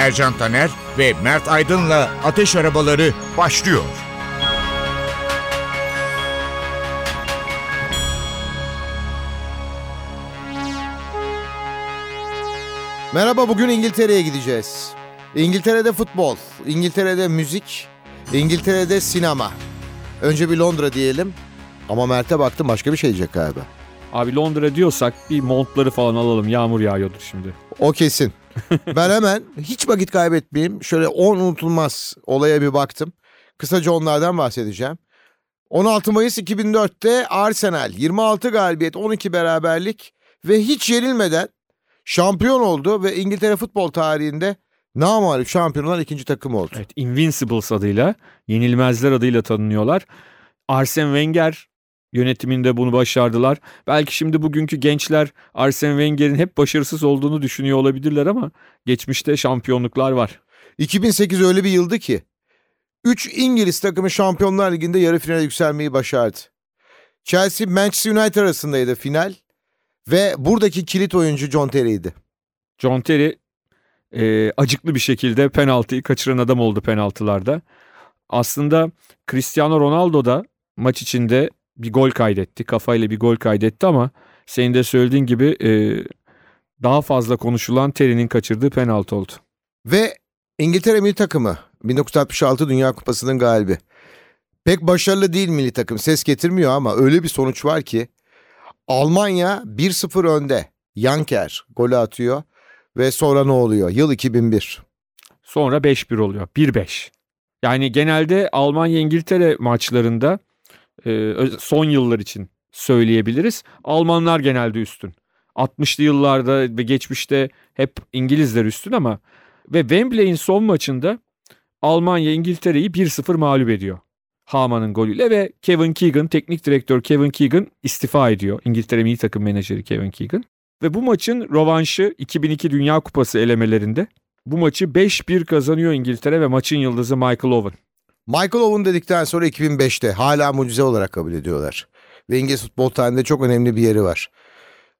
Ercan Taner ve Mert Aydın'la Ateş Arabaları başlıyor. Merhaba bugün İngiltere'ye gideceğiz. İngiltere'de futbol, İngiltere'de müzik, İngiltere'de sinema. Önce bir Londra diyelim. Ama Mert'e baktım başka bir şey diyecek galiba. Abi Londra diyorsak bir montları falan alalım. Yağmur yağıyordur şimdi. O kesin. ben hemen hiç vakit kaybetmeyeyim. Şöyle 10 unutulmaz olaya bir baktım. Kısaca onlardan bahsedeceğim. 16 Mayıs 2004'te Arsenal 26 galibiyet 12 beraberlik ve hiç yenilmeden şampiyon oldu ve İngiltere futbol tarihinde namalip şampiyon olan ikinci takım oldu. Evet, Invincibles adıyla, Yenilmezler adıyla tanınıyorlar. Arsene Wenger yönetiminde bunu başardılar. Belki şimdi bugünkü gençler Arsene Wenger'in hep başarısız olduğunu düşünüyor olabilirler ama geçmişte şampiyonluklar var. 2008 öyle bir yıldı ki 3 İngiliz takımı Şampiyonlar Ligi'nde yarı finale yükselmeyi başardı. Chelsea Manchester United arasındaydı final ve buradaki kilit oyuncu John Terry'ydi. John Terry e, acıklı bir şekilde penaltıyı kaçıran adam oldu penaltılarda. Aslında Cristiano Ronaldo da maç içinde bir gol kaydetti. Kafayla bir gol kaydetti ama senin de söylediğin gibi e, daha fazla konuşulan Terry'nin kaçırdığı penaltı oldu. Ve İngiltere milli takımı 1966 Dünya Kupası'nın galibi. Pek başarılı değil milli takım ses getirmiyor ama öyle bir sonuç var ki Almanya 1-0 önde. Yanker golü atıyor ve sonra ne oluyor? Yıl 2001. Sonra 5-1 oluyor. 1-5. Yani genelde Almanya-İngiltere maçlarında e, son yıllar için söyleyebiliriz. Almanlar genelde üstün. 60'lı yıllarda ve geçmişte hep İngilizler üstün ama ve Wembley'in son maçında Almanya İngiltere'yi 1-0 mağlup ediyor. Haman'ın golüyle ve Kevin Keegan, teknik direktör Kevin Keegan istifa ediyor. İngiltere milli takım menajeri Kevin Keegan. Ve bu maçın rovanşı 2002 Dünya Kupası elemelerinde. Bu maçı 5-1 kazanıyor İngiltere ve maçın yıldızı Michael Owen. Michael Owen dedikten sonra 2005'te hala mucize olarak kabul ediyorlar. Ve İngiliz futbol tarihinde çok önemli bir yeri var.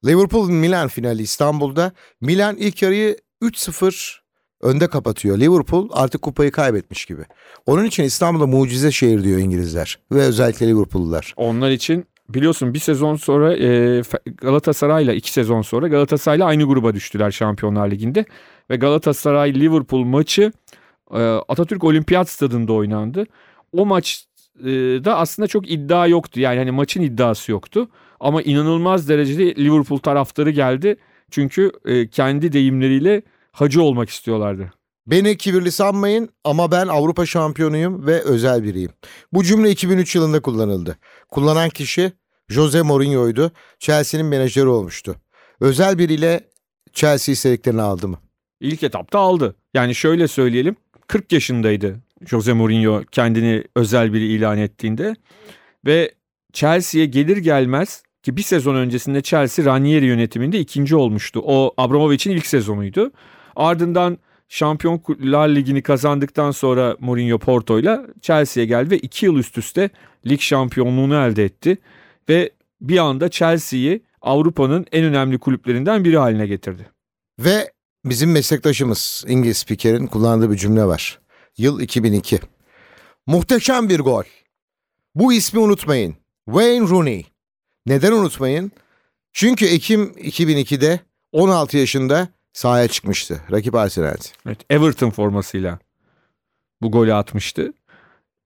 Liverpool Milan finali İstanbul'da. Milan ilk yarıyı 3-0 önde kapatıyor. Liverpool artık kupayı kaybetmiş gibi. Onun için İstanbul'da mucize şehir diyor İngilizler ve özellikle Liverpool'lular. Onlar için biliyorsun bir sezon sonra e, Galatasaray'la iki sezon sonra Galatasaray'la aynı gruba düştüler Şampiyonlar Ligi'nde. Ve Galatasaray Liverpool maçı Atatürk Olimpiyat Stadında oynandı. O maç e, da aslında çok iddia yoktu. Yani hani maçın iddiası yoktu. Ama inanılmaz derecede Liverpool taraftarı geldi. Çünkü e, kendi deyimleriyle hacı olmak istiyorlardı. Beni kibirli sanmayın ama ben Avrupa şampiyonuyum ve özel biriyim. Bu cümle 2003 yılında kullanıldı. Kullanan kişi Jose Mourinho'ydu. Chelsea'nin menajeri olmuştu. Özel biriyle Chelsea istediklerini aldı mı? İlk etapta aldı. Yani şöyle söyleyelim 40 yaşındaydı Jose Mourinho kendini özel biri ilan ettiğinde ve Chelsea'ye gelir gelmez ki bir sezon öncesinde Chelsea Ranieri yönetiminde ikinci olmuştu. O Abramovich'in ilk sezonuydu. Ardından Şampiyonlar Ligi'ni kazandıktan sonra Mourinho Porto'yla Chelsea'ye geldi ve iki yıl üst üste lig şampiyonluğunu elde etti. Ve bir anda Chelsea'yi Avrupa'nın en önemli kulüplerinden biri haline getirdi. Ve bizim meslektaşımız İngiliz spikerin kullandığı bir cümle var. Yıl 2002. Muhteşem bir gol. Bu ismi unutmayın. Wayne Rooney. Neden unutmayın? Çünkü Ekim 2002'de 16 yaşında sahaya çıkmıştı. Rakip Arsenal'di. Evet, Everton formasıyla bu golü atmıştı.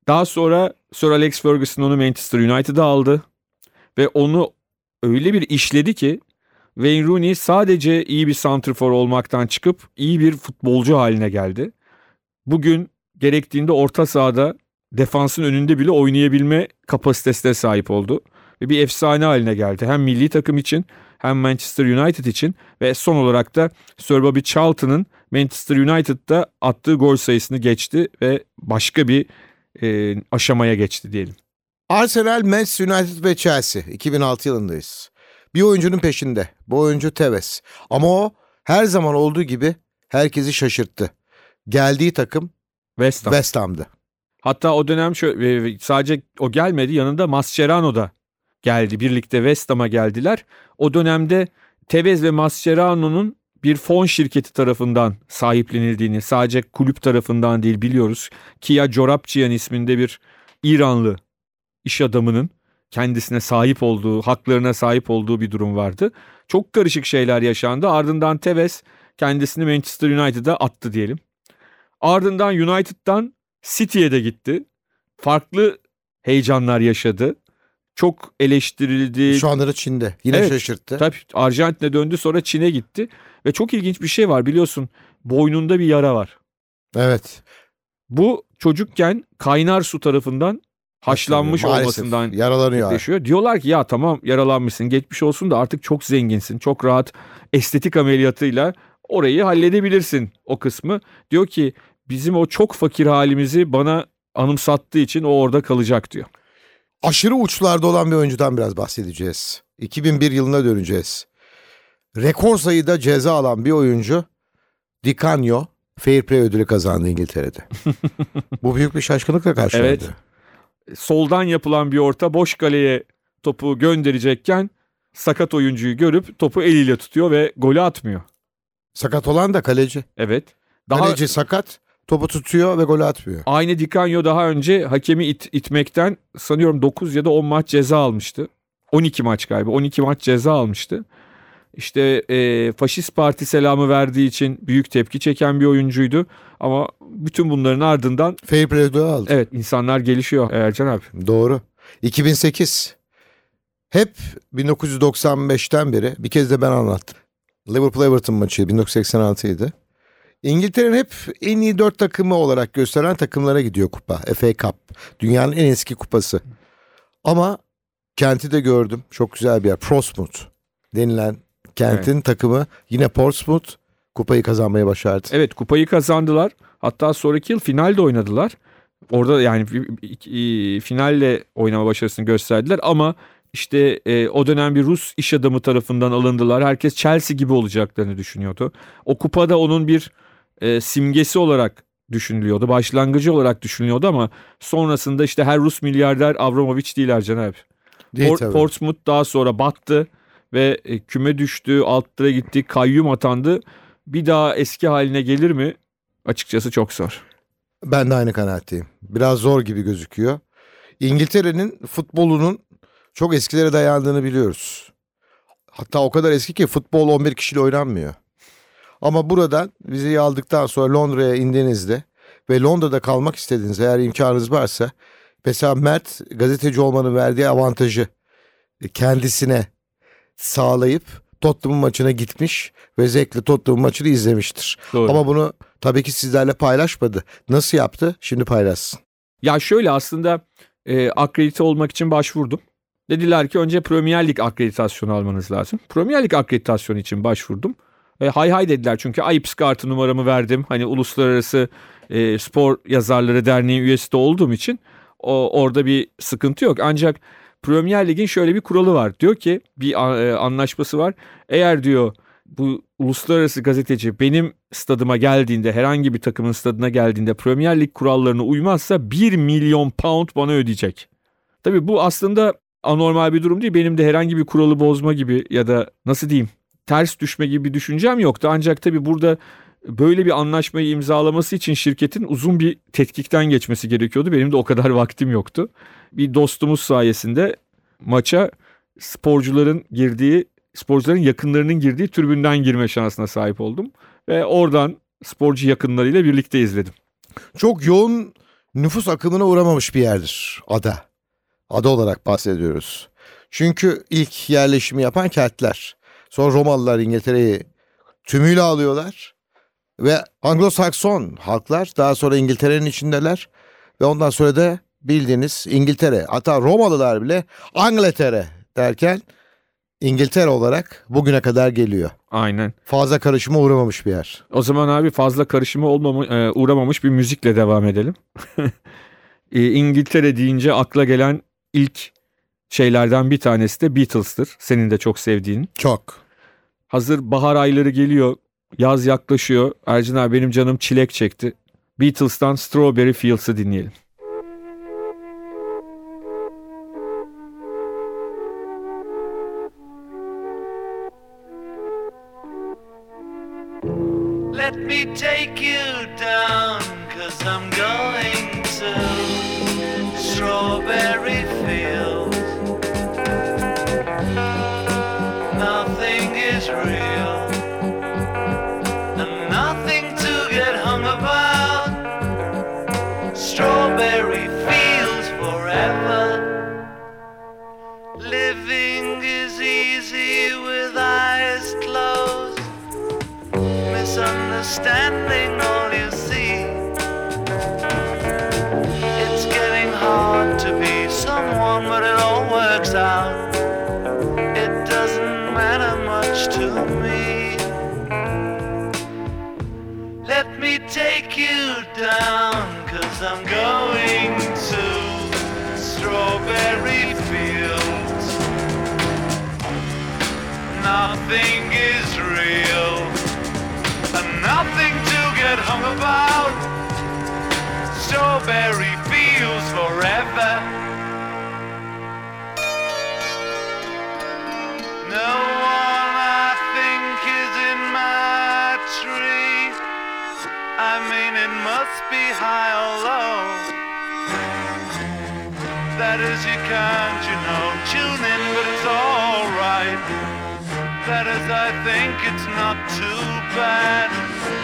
Daha sonra Sir Alex Ferguson onu Manchester United'a aldı ve onu öyle bir işledi ki Wayne Rooney sadece iyi bir santrfor olmaktan çıkıp iyi bir futbolcu haline geldi. Bugün gerektiğinde orta sahada defansın önünde bile oynayabilme kapasitesine sahip oldu ve bir efsane haline geldi. Hem milli takım için hem Manchester United için ve son olarak da Sir Bobby Charlton'ın Manchester United'da attığı gol sayısını geçti ve başka bir e, aşamaya geçti diyelim. Arsenal, Manchester United ve Chelsea 2006 yılındayız. Bir oyuncunun peşinde. Bu oyuncu Tevez. Ama o her zaman olduğu gibi herkesi şaşırttı. Geldiği takım West Ham. West Ham'dı. Hatta o dönem şöyle, sadece o gelmedi yanında Mascherano da geldi. Birlikte West Ham'a geldiler. O dönemde Tevez ve Mascherano'nun bir fon şirketi tarafından sahiplenildiğini sadece kulüp tarafından değil biliyoruz. Kia Jorapchian isminde bir İranlı iş adamının kendisine sahip olduğu, haklarına sahip olduğu bir durum vardı. Çok karışık şeyler yaşandı. Ardından Tevez kendisini Manchester United'a attı diyelim. Ardından United'dan City'ye de gitti. Farklı heyecanlar yaşadı. Çok eleştirildi. Şu anda da Çin'de. Yine Evet. şaşırttı. Tabii Arjantin'e döndü sonra Çin'e gitti. Ve çok ilginç bir şey var biliyorsun. Boynunda bir yara var. Evet. Bu çocukken kaynar su tarafından haşlanmış Maalesef. olmasından Yaralanıyor. yaşıyor. Diyorlar ki ya tamam yaralanmışsın geçmiş olsun da artık çok zenginsin. Çok rahat estetik ameliyatıyla orayı halledebilirsin o kısmı. Diyor ki bizim o çok fakir halimizi bana anımsattığı için o orada kalacak diyor. Aşırı uçlarda olan bir oyuncudan biraz bahsedeceğiz. 2001 yılına döneceğiz. Rekor sayıda ceza alan bir oyuncu Di Canio Fair Play ödülü kazandı İngiltere'de. Bu büyük bir şaşkınlıkla karşılandı. Evet. Soldan yapılan bir orta boş kaleye topu gönderecekken sakat oyuncuyu görüp topu eliyle tutuyor ve golü atmıyor. Sakat olan da kaleci. Evet. Daha Kaleci sakat, topu tutuyor ve golü atmıyor. aynı Di Canio daha önce hakemi it- itmekten sanıyorum 9 ya da 10 maç ceza almıştı. 12 maç galiba. 12 maç ceza almıştı. İşte e, faşist parti selamı verdiği için büyük tepki çeken bir oyuncuydu. Ama bütün bunların ardından Fair Play aldı. evet insanlar gelişiyor Ercan abi. Doğru. 2008. Hep 1995'ten beri bir kez de ben anlattım. Liverpool Everton maçı 1986 idi. İngiltere'nin hep en iyi dört takımı olarak gösteren takımlara gidiyor kupa. FA Cup. Dünyanın en eski kupası. Ama kenti de gördüm. Çok güzel bir yer. Portsmouth denilen kentin takımı yine Portsmouth kupayı kazanmayı başardı. Evet kupayı kazandılar. Hatta sonraki yıl finalde oynadılar. Orada yani e, finalle oynama başarısını gösterdiler ama işte e, o dönem bir Rus iş adamı tarafından alındılar. Herkes Chelsea gibi olacaklarını düşünüyordu. O kupada onun bir e, simgesi olarak düşünülüyordu. Başlangıcı olarak düşünülüyordu ama sonrasında işte her Rus milyarder Abramovich değil Ercan abi. Değil Port- tabii. Portsmouth daha sonra battı ve e, küme düştü, altlara gitti, kayyum atandı. Bir daha eski haline gelir mi? Açıkçası çok zor. Ben de aynı kanaatteyim. Biraz zor gibi gözüküyor. İngiltere'nin futbolunun çok eskilere dayandığını biliyoruz. Hatta o kadar eski ki futbol 11 kişiyle oynanmıyor. Ama buradan vizeyi aldıktan sonra Londra'ya indiğinizde ve Londra'da kalmak istediğiniz eğer imkanınız varsa mesela Mert gazeteci olmanın verdiği avantajı kendisine sağlayıp Tottenham maçına gitmiş ve zevkle Tottenham maçını izlemiştir. Doğru. Ama bunu tabii ki sizlerle paylaşmadı. Nasıl yaptı? Şimdi paylaşsın. Ya şöyle aslında e, akredite olmak için başvurdum. Dediler ki önce Premier Lig akreditasyonu almanız lazım. Premier Lig akreditasyonu için başvurdum. E, hay hay dediler çünkü Ayıps kartı numaramı verdim. Hani Uluslararası e, Spor Yazarları Derneği üyesi de olduğum için o, orada bir sıkıntı yok. Ancak Premier Lig'in şöyle bir kuralı var. Diyor ki bir e, anlaşması var. Eğer diyor bu uluslararası gazeteci benim stadıma geldiğinde herhangi bir takımın stadına geldiğinde Premier Lig kurallarına uymazsa 1 milyon pound bana ödeyecek. Tabii bu aslında anormal bir durum değil. Benim de herhangi bir kuralı bozma gibi ya da nasıl diyeyim ters düşme gibi bir düşüncem yoktu. Ancak tabii burada böyle bir anlaşmayı imzalaması için şirketin uzun bir tetkikten geçmesi gerekiyordu. Benim de o kadar vaktim yoktu. Bir dostumuz sayesinde maça sporcuların girdiği, sporcuların yakınlarının girdiği tribünden girme şansına sahip oldum. Ve oradan sporcu yakınlarıyla birlikte izledim. Çok yoğun nüfus akımına uğramamış bir yerdir ada. Ada olarak bahsediyoruz. Çünkü ilk yerleşimi yapan Keltler. Sonra Romalılar İngiltere'yi tümüyle alıyorlar. Ve Anglo-Sakson halklar daha sonra İngiltere'nin içindeler. Ve ondan sonra da bildiğiniz İngiltere. Hatta Romalılar bile Angleterre derken İngiltere olarak bugüne kadar geliyor. Aynen. Fazla karışıma uğramamış bir yer. O zaman abi fazla karışıma olmama, e, uğramamış bir müzikle devam edelim. E, İngiltere deyince akla gelen ilk şeylerden bir tanesi de Beatles'tır. Senin de çok sevdiğin. Çok. Hazır bahar ayları geliyor, yaz yaklaşıyor. Ercin abi benim canım çilek çekti. Beatles'tan Strawberry Fields'ı dinleyelim. All you see. It's getting hard to be someone, but it all works out. It doesn't matter much to me. Let me take you down, cause I'm going to Strawberry Fields. Nothing is to hung about. Strawberry fields forever. No one I think is in my tree. I mean, it must be high or low. That is, you can't, you know, tune in, but it's alright. That is, I think it's not too bad.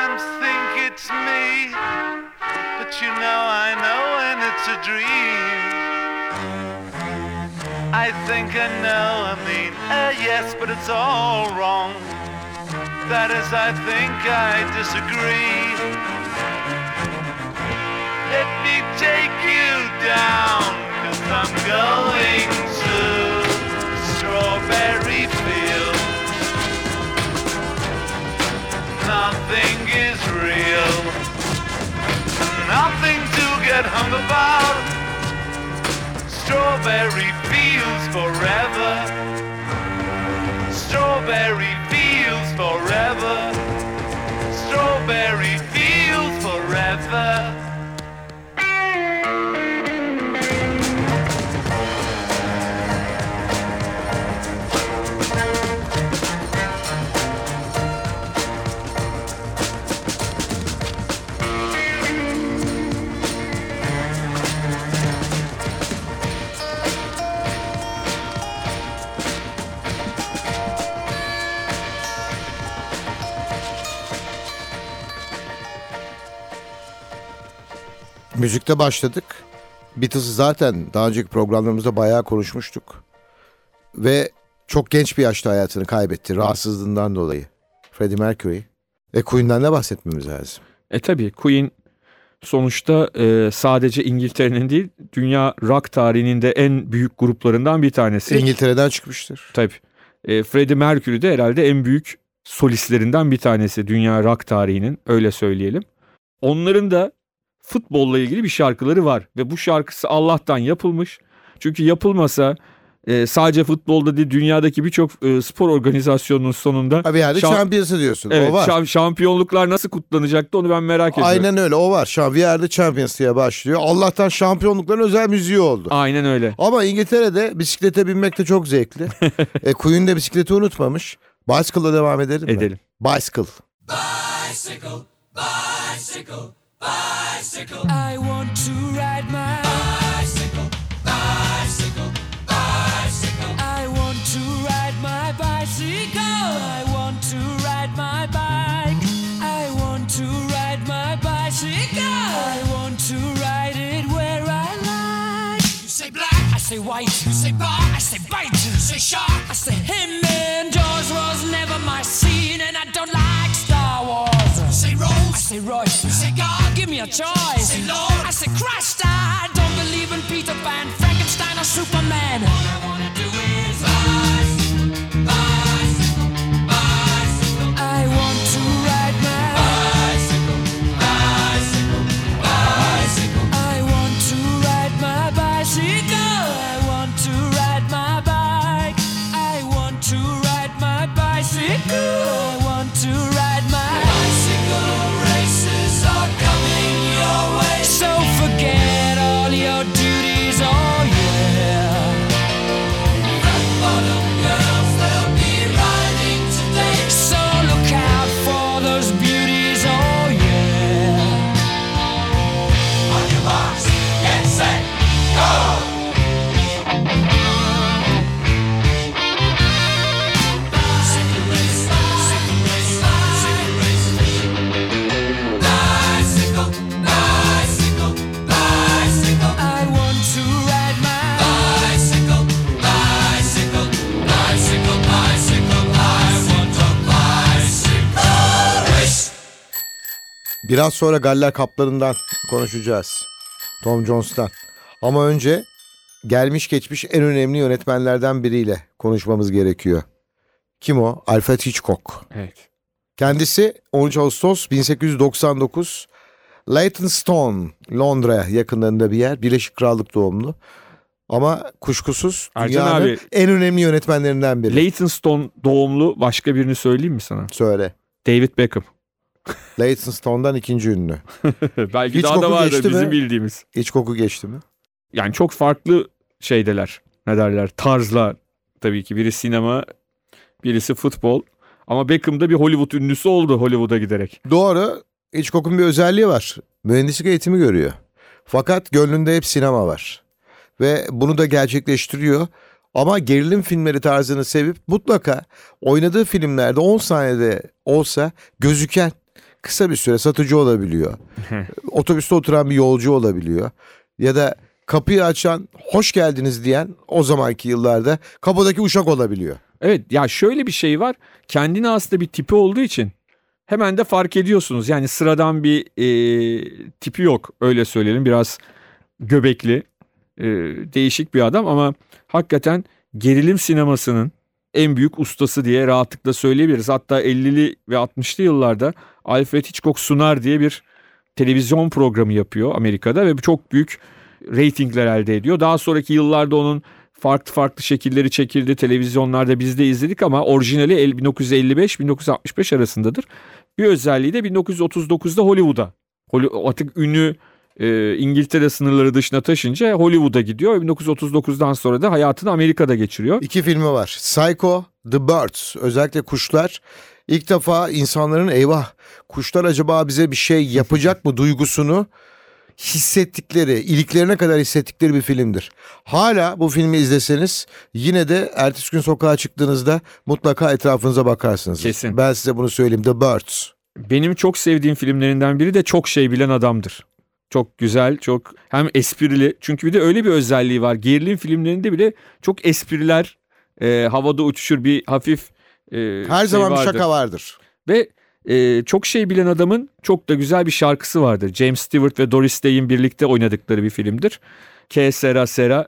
you know, I know when it's a dream. I think I know, I mean, uh, yes, but it's all wrong. That is, I think I disagree. Let me take you down, cause I'm going to Strawberry Fields. Nothing is real, nothing to get hung about. Strawberry fields forever. Strawberry Müzikte başladık. Beatles'ı zaten daha önceki programlarımızda bayağı konuşmuştuk. Ve çok genç bir yaşta hayatını kaybetti rahatsızlığından dolayı. Freddie Mercury. Ve Queen'den de bahsetmemiz lazım. E tabii Queen sonuçta e, sadece İngiltere'nin değil dünya rock tarihinin de en büyük gruplarından bir tanesi. İngiltere'den çıkmıştır. Tabii. E, Freddie Mercury de herhalde en büyük solistlerinden bir tanesi dünya rock tarihinin öyle söyleyelim. Onların da futbolla ilgili bir şarkıları var ve bu şarkısı Allah'tan yapılmış. Çünkü yapılmasa e, sadece futbolda değil dünyadaki birçok e, spor organizasyonunun sonunda bir yerde Şam- Champions'ı diyorsun. evet, o var. şam- şampiyonluklar nasıl kutlanacaktı onu ben merak ediyorum. Aynen öyle o var. Şu an bir yerde Champions diye başlıyor. Allah'tan şampiyonlukların özel müziği oldu. Aynen öyle. Ama İngiltere'de bisiklete binmek de çok zevkli. e, Queen de bisikleti unutmamış. Bicycle'la devam edelim mi? Edelim. Bicycle. bicycle. I want to ride my bicycle, bicycle, bicycle. I want to ride my bicycle. I want to ride my bike. I want to ride my bicycle. I want to ride it where I like. You say black, I say white. You say black. choice. I said, crash. Biraz sonra Galler Kaplarından konuşacağız. Tom Jones'tan. Ama önce gelmiş geçmiş en önemli yönetmenlerden biriyle konuşmamız gerekiyor. Kim o? Alfred Hitchcock. Evet. Kendisi 13 Ağustos 1899 Leytonstone, Londra yakınlarında bir yer. Birleşik Krallık doğumlu. Ama kuşkusuz Ercan dünyanın abi- en önemli yönetmenlerinden biri. Leytonstone doğumlu başka birini söyleyeyim mi sana? Söyle. David Beckham. Leytonstone'dan ikinci ünlü. Belki Hiç daha da koku geçti bizim mi? bildiğimiz. Hitchcock'u geçti mi? Yani çok farklı şeydeler. Ne derler? Tarzlar tabii ki. Biri sinema, birisi futbol. Ama Beckham da bir Hollywood ünlüsü oldu Hollywood'a giderek. Doğru. Hitchcock'un bir özelliği var. Mühendislik eğitimi görüyor. Fakat gönlünde hep sinema var. Ve bunu da gerçekleştiriyor. Ama gerilim filmleri tarzını sevip mutlaka oynadığı filmlerde 10 saniyede olsa gözüken kısa bir süre satıcı olabiliyor. Otobüste oturan bir yolcu olabiliyor. Ya da kapıyı açan hoş geldiniz diyen o zamanki yıllarda kapıdaki uşak olabiliyor. Evet ya şöyle bir şey var. Kendine hasta bir tipi olduğu için hemen de fark ediyorsunuz. Yani sıradan bir e, tipi yok öyle söyleyelim. Biraz göbekli, e, değişik bir adam ama hakikaten gerilim sinemasının en büyük ustası diye rahatlıkla söyleyebiliriz. Hatta 50'li ve 60'lı yıllarda Alfred Hitchcock Sunar diye bir televizyon programı yapıyor Amerika'da ve çok büyük reytingler elde ediyor. Daha sonraki yıllarda onun farklı farklı şekilleri çekildi. Televizyonlarda biz de izledik ama orijinali el- 1955-1965 arasındadır. Bir özelliği de 1939'da Hollywood'a. Holly- Artık ünlü e, İngiltere sınırları dışına taşınca Hollywood'a gidiyor. 1939'dan sonra da hayatını Amerika'da geçiriyor. İki filmi var. Psycho, The Birds. Özellikle kuşlar. İlk defa insanların eyvah kuşlar acaba bize bir şey yapacak mı duygusunu hissettikleri, iliklerine kadar hissettikleri bir filmdir. Hala bu filmi izleseniz yine de ertesi gün sokağa çıktığınızda mutlaka etrafınıza bakarsınız. Kesin. Ben size bunu söyleyeyim. The Birds. Benim çok sevdiğim filmlerinden biri de Çok Şey Bilen Adamdır. Çok güzel, çok hem esprili. Çünkü bir de öyle bir özelliği var. Gerilim filmlerinde bile çok espriler, e, havada uçuşur bir hafif e, Her şey zaman bir vardır. şaka vardır. Ve e, çok şey bilen adamın çok da güzel bir şarkısı vardır. James Stewart ve Doris Day'in birlikte oynadıkları bir filmdir. Ke Sera Sera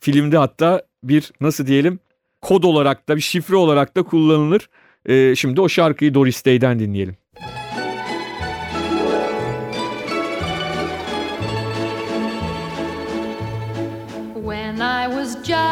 filmde hatta bir nasıl diyelim kod olarak da bir şifre olarak da kullanılır. E, şimdi o şarkıyı Doris Day'den dinleyelim.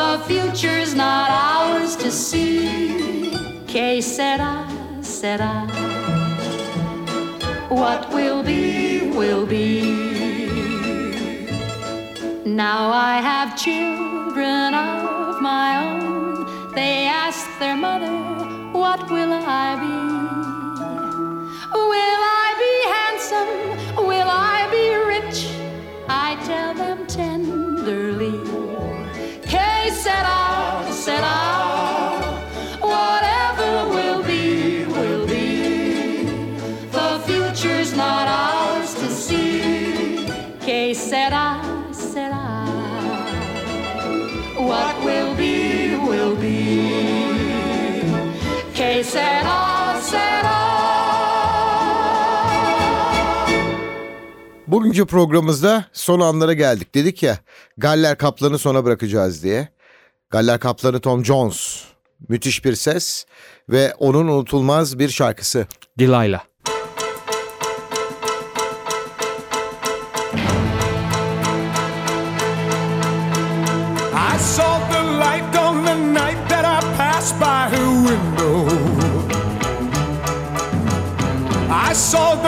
The future's not ours to see. Que sera, sera. What will be, will be. Now I have children of my own. They ask their mother, What will I be? Bugünkü programımızda son anlara geldik. Dedik ya Galler Kaplan'ı sona bırakacağız diye. Galler Kaplanı Tom Jones. Müthiş bir ses ve onun unutulmaz bir şarkısı. Delilah. I saw the light on the night that I passed by her window. I saw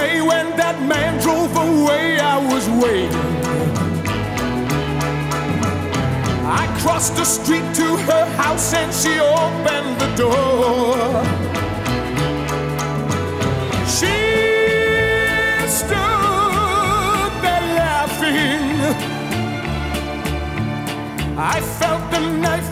Day, when that man drove away, I was waiting. I crossed the street to her house and she opened the door. She stood there laughing. I felt the knife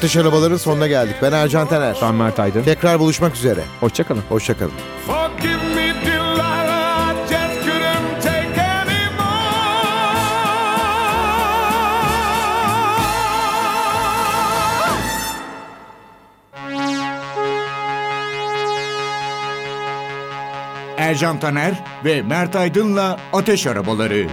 Ateş Arabaların sonuna geldik. Ben Ercan Taner. Ben Mert Aydın. Tekrar buluşmak üzere. Hoşçakalın. Hoşçakalın. Forgive me, Delilah. I just couldn't take anymore. Ercan Taner ve Mert Aydın'la Ateş Arabaları.